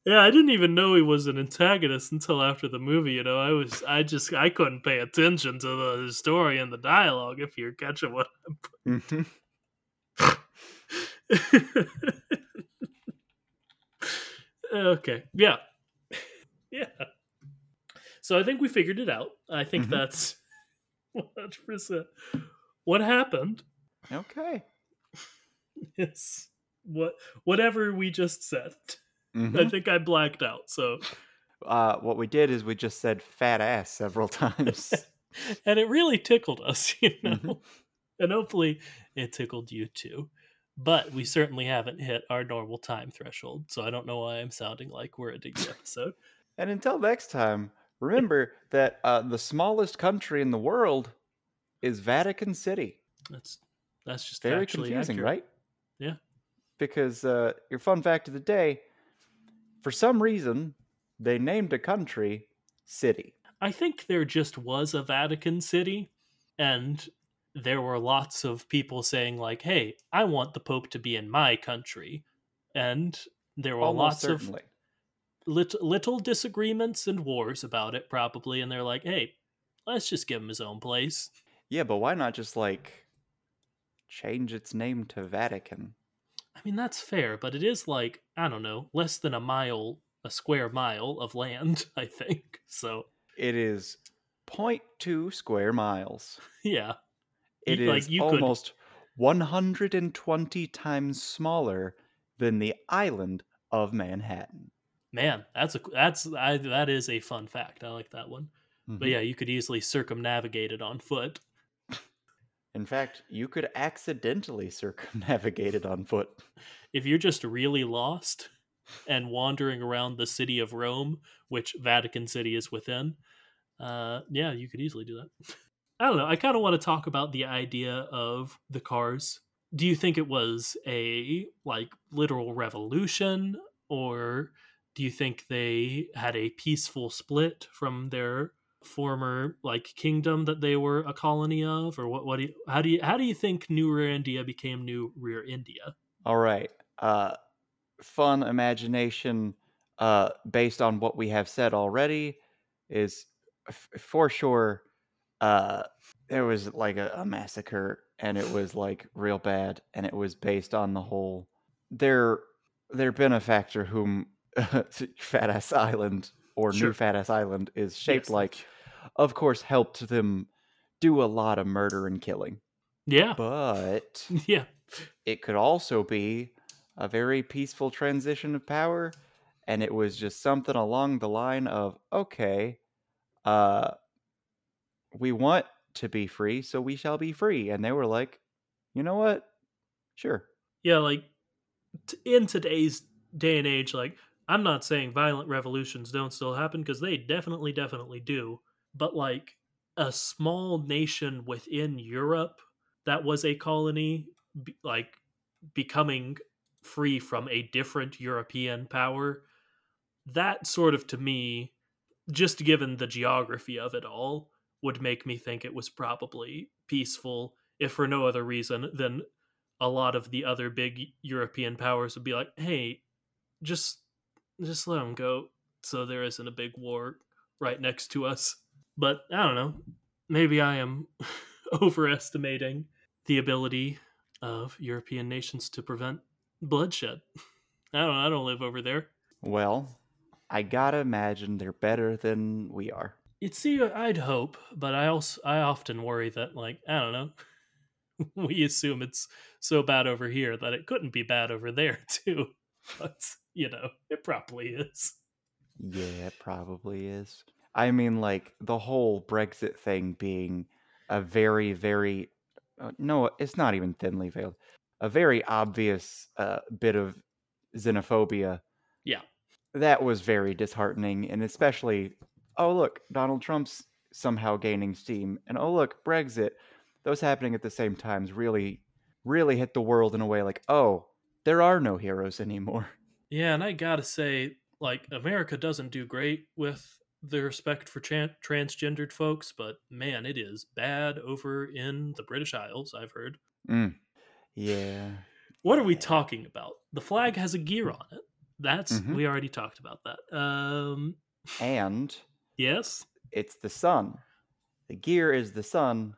Yeah, I didn't even know he was an antagonist until after the movie. You know, I was, I just, I couldn't pay attention to the story and the dialogue. If you're catching what Mhm. okay. Yeah. Yeah. So I think we figured it out. I think Mhm. that's 100%. What happened Okay. is what whatever we just said. I Mhm. think I blacked out. So Uh, what we did is we just said fat ass several times. and it really tickled us, you know. Mhm. And hopefully it tickled you too. But we certainly haven't hit our normal time threshold, so I don't know why I'm sounding like we're ending the episode. and until next time, remember that uh, the smallest country in the world is Vatican City. That's that's just Very confusing, accurate. right? Yeah. Because uh, your fun fact of the day, for some reason, they named a country City. I think there just was a Vatican City, and there were lots of people saying like, "Hey, I want the Pope to be in my country," and there were Almost lots of lit- little disagreements and wars about it, probably. And they're like, "Hey, let's just give him his own place." Yeah, but why not just like change its name to Vatican? I mean, that's fair, but it is like I don't know, less than a mile, a square mile of land. I think so. It is 0.2 square miles. Yeah, It is You- like, you could- almost 120 times smaller than the island of Manhattan. man, that's a that's I, that is a fun fact. I like that one. But Mhm. yeah, you could easily circumnavigate it on foot. In fact, you could accidentally circumnavigate it on foot. If you're just really lost and wandering around the city of Rome, which Vatican City is within, uh, yeah, you could easily do that. I don't know. I kind of want to talk about the idea of the cars. Do you think it was a like literal revolution, or do you think they had a peaceful split from their former like kingdom that they were a colony of, or what? What do you? How do you? How do you think New Rearendia became New Rearendia? All right. Uh, fun imagination uh, based on what we have said already is f- for sure uh, there was like a, a massacre and it was like real bad and it was based on the whole their their benefactor whom Fat Ass Island or Sure. New Fat Ass Island is shaped Yes. like of course helped them do a lot of murder and killing Yeah, but yeah. it could also be a very peaceful transition of power and it was just something along the line of okay uh we want to be free so we shall be free and they were like you know what sure yeah like t- in today's day and age like i'm not saying violent revolutions don't still happen because they definitely definitely do but like a small nation within europe that was a colony be, like becoming free from a different european power that sort of to me just given the geography of it all would make me think it was probably peaceful if for no other reason than a lot of the other big European powers would be like, "Hey, just just let them go, so there isn't a big war right next to us." But I don't know. Maybe I am overestimating the ability of European nations to prevent bloodshed. I don't. I don't live over there. well i gotta imagine they're better than we are You'd see, I'd hope, but I also I often worry that like I don't know. we assume it's so bad over here that it couldn't be bad over there too. But you know, it probably is. yeah it probably is i mean like the whole brexit thing being a very very uh, no it's not even thinly veiled a very obvious uh, bit of xenophobia Yeah. that was very disheartening and especially oh look donald trump's somehow gaining steam and oh look brexit those happening at the same times really really hit the world in a way like oh there are no heroes anymore Yeah, and I gotta say, like America doesn't do great with the respect for tran- transgendered folks, but man, it is bad over in the British Isles. I've heard. Mm. yeah What are we talking about? The flag has a gear on it. That's Mhm. we already talked about that. Um And yes. it's the sun. The gear is the sun,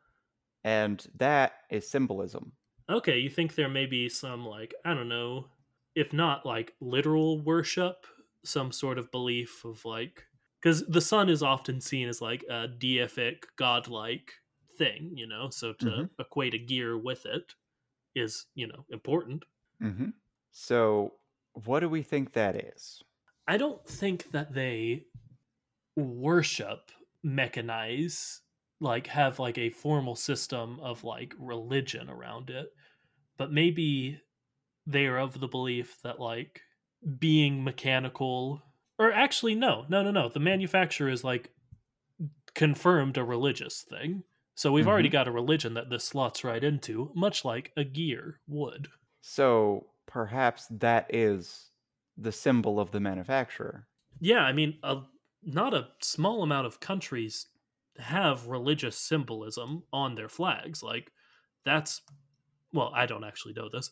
and that is symbolism. Okay, you think there may be some like I don't know, if not like literal worship, some sort of belief of like because the sun is often seen as like a deific, godlike thing, you know. So to Mhm. equate a gear with it is you know important. Mm-hmm. So, what do we think that is? I don't think that they worship, mechanize, like have like a formal system of like religion around it, but maybe they are of the belief that like being mechanical or actually no, no, no, no. The manufacturer is like confirmed a religious thing. So we've already mm-hmm. got a religion that this slots right into, much like a gear would. So, perhaps that is the symbol of the manufacturer. Yeah, I mean, a, not a small amount of countries have religious symbolism on their flags. Like, that's, well, I don't actually know this.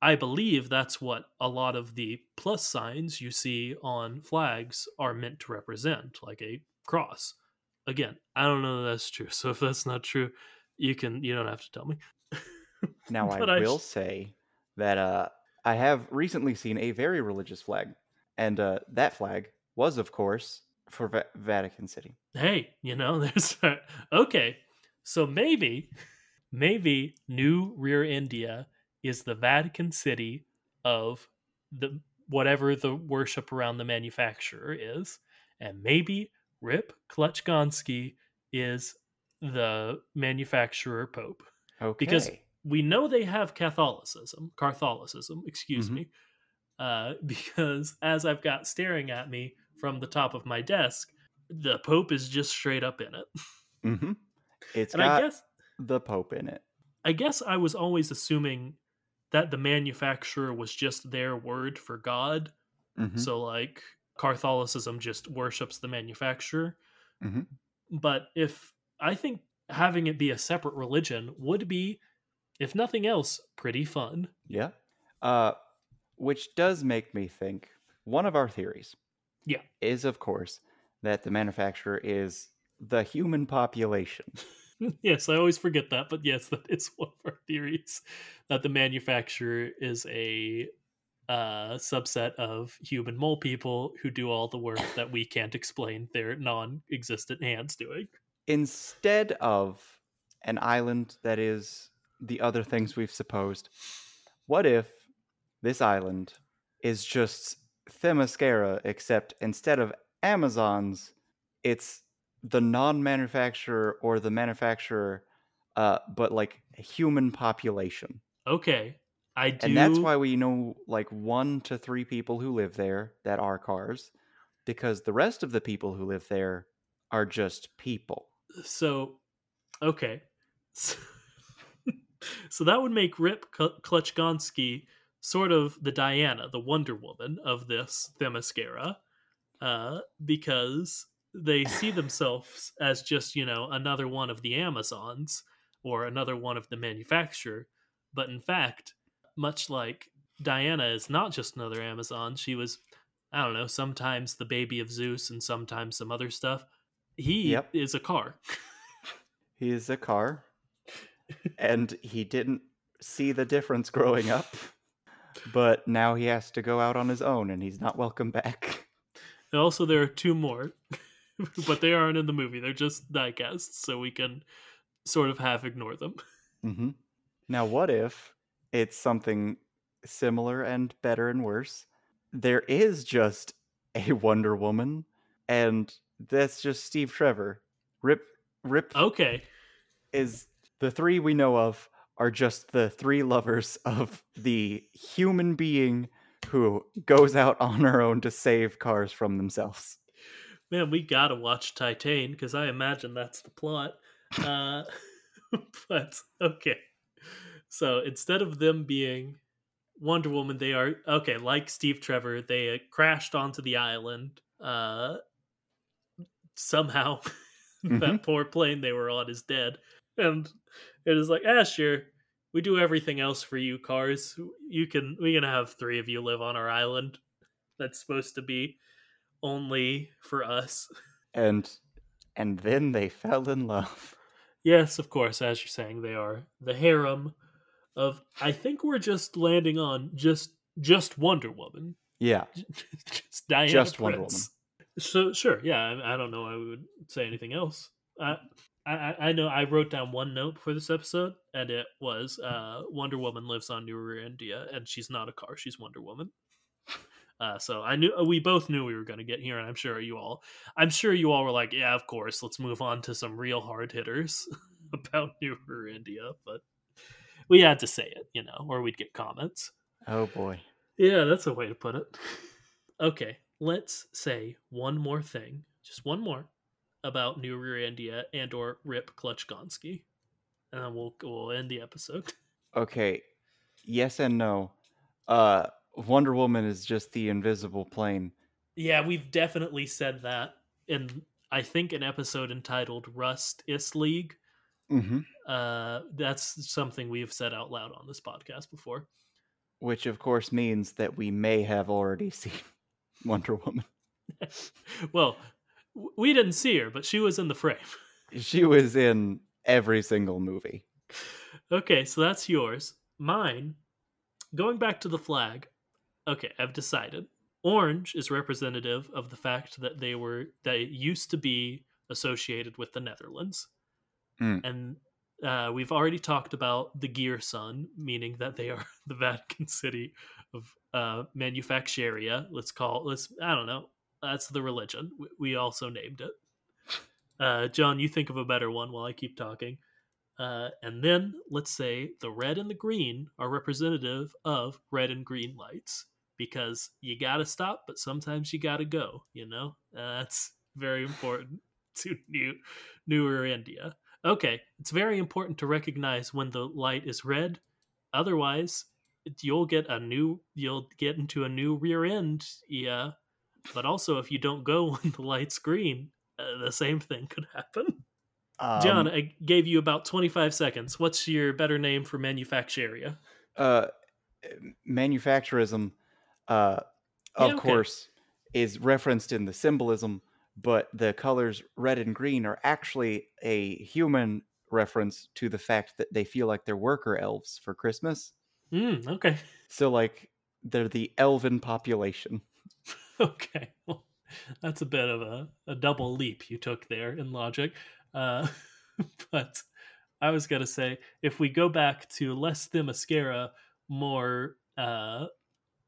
I believe that's what a lot of the plus signs you see on flags are meant to represent, like a cross. Again, I don't know that that's true. So if that's not true, you can, you don't have to tell me. Now, I I will say that uh, I have recently seen a very religious flag, and uh, that flag was, of course, for Va- Vatican City. hey, you know, there's okay. So maybe, maybe New Rearendia is the Vatican City of the whatever the worship around the manufacturer is, and maybe Rip Clutchgoneski is the manufacturer pope. Okay. Because- We know they have Catholicism, Catholicism, excuse Mhm. me, uh, because as I've got staring at me from the top of my desk, the Pope is just straight up in it. hmm It's and got I guess the Pope in it. I guess I was always assuming that the manufacturer was just their word for God. Mhm. So like Catholicism just worships the manufacturer. Mhm. But if I think having it be a separate religion would be, if nothing else, pretty fun. Yeah. Uh, which does make me think one of our theories. Yeah. Is of course that the manufacturer is the human population. yes, I always forget that, but yes, that is one of our theories that the manufacturer is a uh, subset of human mole people who do all the work that we can't explain their non-existent hands doing. Instead of an island that is the other things we've supposed, what if this island is just Themyscira, except instead of Amazons, it's the non-manufacturer or the manufacturer, uh, but like a human population. Okay, I do. And that's why we know like one to three people who live there that are cars, because the rest of the people who live there are just people. So, okay. so that would make Rip Kl- Clutchgoneski sort of the Diana, the Wonder Woman of this Themyscira, uh, because they see themselves as just, you know, another one of the Amazons or another one of the manufacturer. But in fact, much like Diana is not just another Amazon, she was, I don't know, sometimes the baby of Zeus and sometimes some other stuff. He Yep. is a car. He is a car, and he didn't see the difference growing up, but now he has to go out on his own, and he's not welcome back. And also, there are two more, but they aren't in the movie. They're just diecasts, so we can sort of half ignore them. hmm Now, what if it's something similar and better and worse? There is just a Wonder Woman, and that's just Steve Trevor. Rip, Rip Okay. is the three we know of are just the three lovers of the human being who goes out on her own to save cars from themselves. Man, we gotta watch Titan because I imagine that's the plot. Uh, but okay. So instead of them being Wonder Woman, they are okay. Like Steve Trevor, they uh, crashed onto the island. Uh, somehow, that poor plane they were on is dead, and it is like, ah, sure, we do everything else for you, cars. You can we can have three of you live on our island. that's supposed to be only for us. And and then they fell in love. Yes, of course, as you're saying, they are the harem of. I think we're just landing on just just Wonder Woman, Yeah. just Diana Just Wonder Woman. So sure, yeah, I, I don't know. I would say anything else. I, I I know I wrote down one note for this episode, and it was uh, Wonder Woman lives on New India, and she's not a car; she's Wonder Woman. Uh, so I knew we both knew we were going to get here, and I'm sure you all, I'm sure you all were like, yeah, of course, let's move on to some real hard hitters about New India, but we had to say it, you know, or we'd get comments. Oh boy. Yeah, that's a way to put it. Okay, let's say one more thing, just one more about New Rearendia and or Rip Clutchgoneski, and then we'll we'll end the episode. Okay. Yes and no. Uh Wonder Woman is just the invisible plane. Yeah, we've definitely said that in I think an episode entitled Rust Is League. Mm-hmm. Uh, that's something we've said out loud on this podcast before. Which of course means that we may have already seen Wonder Woman. well, we didn't see her, but she was in the frame. She was in every single movie. Okay, so that's yours. Mine, going back to the flag. Okay, I've decided. Orange is representative of the fact that they were they used to be associated with the Netherlands, Mm. and uh, we've already talked about the Gear Sun, meaning that they are the Vatican City of uh, Manufacturia. Let's call let's I don't know. That's the religion. We, we also named it. Uh, John, you think of a better one while I keep talking. Uh, and then let's say the red and the green are representative of red and green lights because you gotta stop, but sometimes you gotta go. You know, uh, that's very important to new newer India. Okay, it's very important to recognize when the light is red. Otherwise, you'll get a new you'll get into a new rear end. Yeah, but also if you don't go when the light's green, uh, the same thing could happen. Um, John, I gave you about 25 seconds. What's your better name for manufacturia? uh, manufacturism, uh, Yeah, of okay. course, is referenced in the symbolism, but the colors red and green are actually a human reference to the fact that they feel like they're worker elves for Christmas. Mm, okay. So, like, they're the elven population. Okay. Well, that's a bit of a, a double leap you took there in logic. Uh, but I was going to say if we go back to less Themyscira, more uh,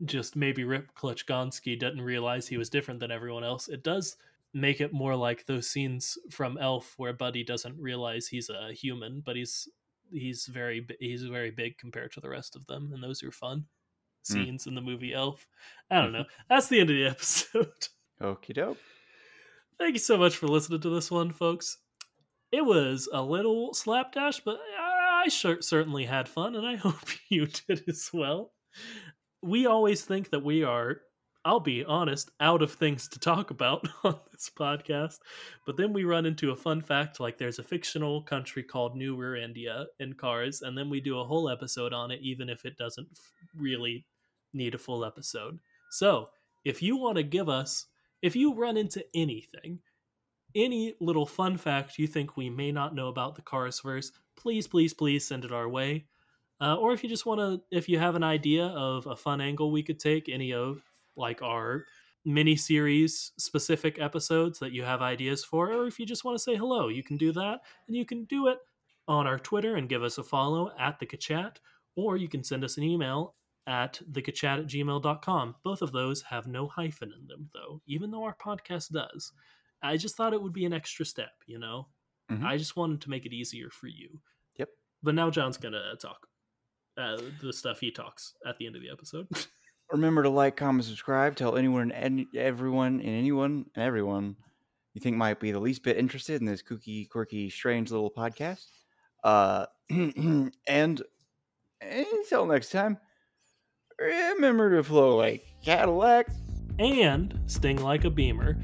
just maybe Rip Clutchgoneski didn't realize he was different than everyone else, it does make it more like those scenes from Elf where Buddy doesn't realize he's a human, but he's he's very he's very big compared to the rest of them, and those are fun Mm. scenes in the movie Elf. I don't know. That's the end of the episode. Okie doke. Thank you so much for listening to this one, folks. It was a little slapdash, but I cer- certainly had fun, and I hope you did as well. We always think that we are, I'll be honest, out of things to talk about on this podcast, but then we run into a fun fact like there's a fictional country called New Rearendia in Cars, and then we do a whole episode on it, even if it doesn't really need a full episode. So, if you want to give us, if you run into anything, any little fun fact you think we may not know about the Cars verse, please, please, please send it our way. Uh, or if you just want to, if you have an idea of a fun angle we could take, any of like our mini series specific episodes that you have ideas for, or if you just want to say hello, you can do that. And you can do it on our Twitter and give us a follow at the Kachat, or you can send us an email at the thekachat at gmail.com. Both of those have no hyphen in them, though, even though our podcast does. I just thought it would be an extra step, you know? Mhm. I just wanted to make it easier for you. Yep. But now John's going to talk. Uh, the stuff he talks at the end of the episode. Remember to like, comment, subscribe. Tell anyone and everyone and anyone and everyone you think might be the least bit interested in this kooky, quirky, strange little podcast. Uh, and until next time, remember to flow like Cadillac. and sting like a beamer.